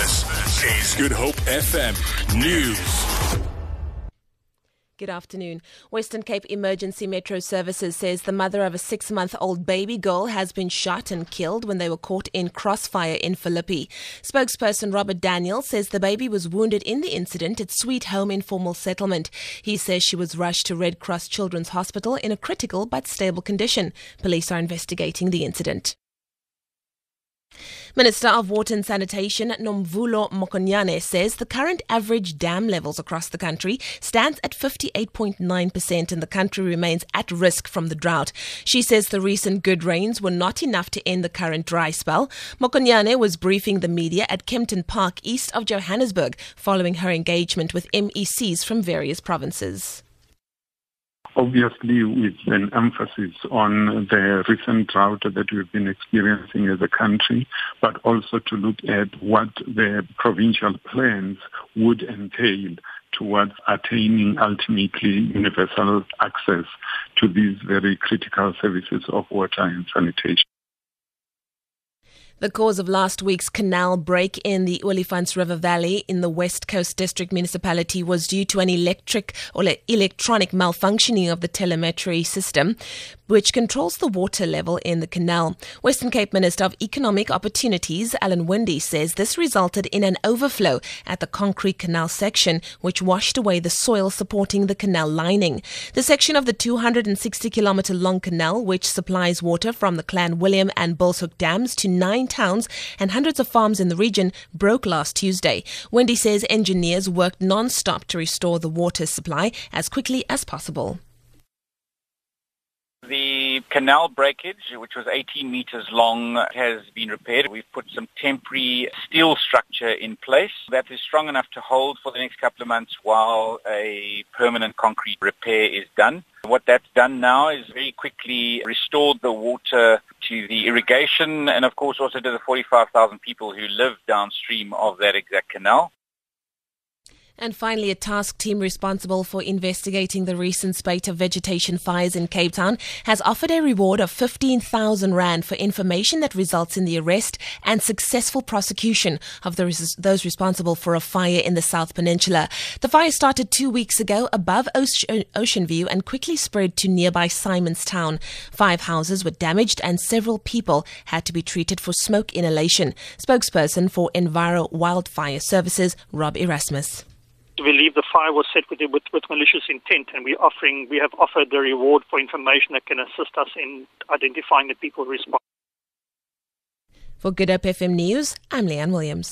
This is Good Hope FM News. Good afternoon. Western Cape Emergency Metro Services says the mother of a six month old baby girl has been shot and killed when they were caught in crossfire in Philippi. Spokesperson Robert Daniel says the baby was wounded in the incident at Sweet Home Informal Settlement. He says she was rushed to Red Cross Children's Hospital in a critical but stable condition. Police are investigating the incident. Minister of Water and Sanitation Nomvula Mokonyane says the current average dam levels across the country stands at 58.9% and the country remains at risk from the drought. She says the recent good rains were not enough to end the current dry spell. Mokonyane was briefing the media at Kempton Park east of Johannesburg following her engagement with MECs from various provinces obviously with an emphasis on the recent drought that we've been experiencing as a country, but also to look at what the provincial plans would entail towards attaining ultimately universal access to these very critical services of water and sanitation. The cause of last week's canal break in the Olifants River Valley in the West Coast District Municipality was due to an electric or electronic malfunctioning of the telemetry system, which controls the water level in the canal. Western Cape Minister of Economic Opportunities, Alan Winde, says this resulted in an overflow at the concrete canal section, which washed away the soil supporting the canal lining. The section of the 260 kilometer long canal, which supplies water from the Clanwilliam and Bulshoek dams to nine towns and hundreds of farms in the region broke last Tuesday. Winde says engineers worked non-stop to restore the water supply as quickly as possible. The canal breakage, which was 18 meters long, has been repaired. We've put some temporary steel structure in place that is strong enough to hold for the next couple of months while a permanent concrete repair is done. What that's done now is very quickly restored the water to the irrigation and of course also to the 45,000 people who live downstream of that exact canal. And finally, a task team responsible for investigating the recent spate of vegetation fires in Cape Town has offered a reward of 15,000 Rand for information that results in the arrest and successful prosecution of those responsible for a fire in the South Peninsula. The fire started two weeks ago above Ocean View and quickly spread to nearby Simonstown. Five houses were damaged and several people had to be treated for smoke inhalation. Spokesperson for Enviro Wildfire Services, Rob Erasmus we believe the fire was set with, with, with malicious intent, and we offering we have offered the reward for information that can assist us in identifying the people responsible. For Good Hope FM News, I'm Leanne Williams.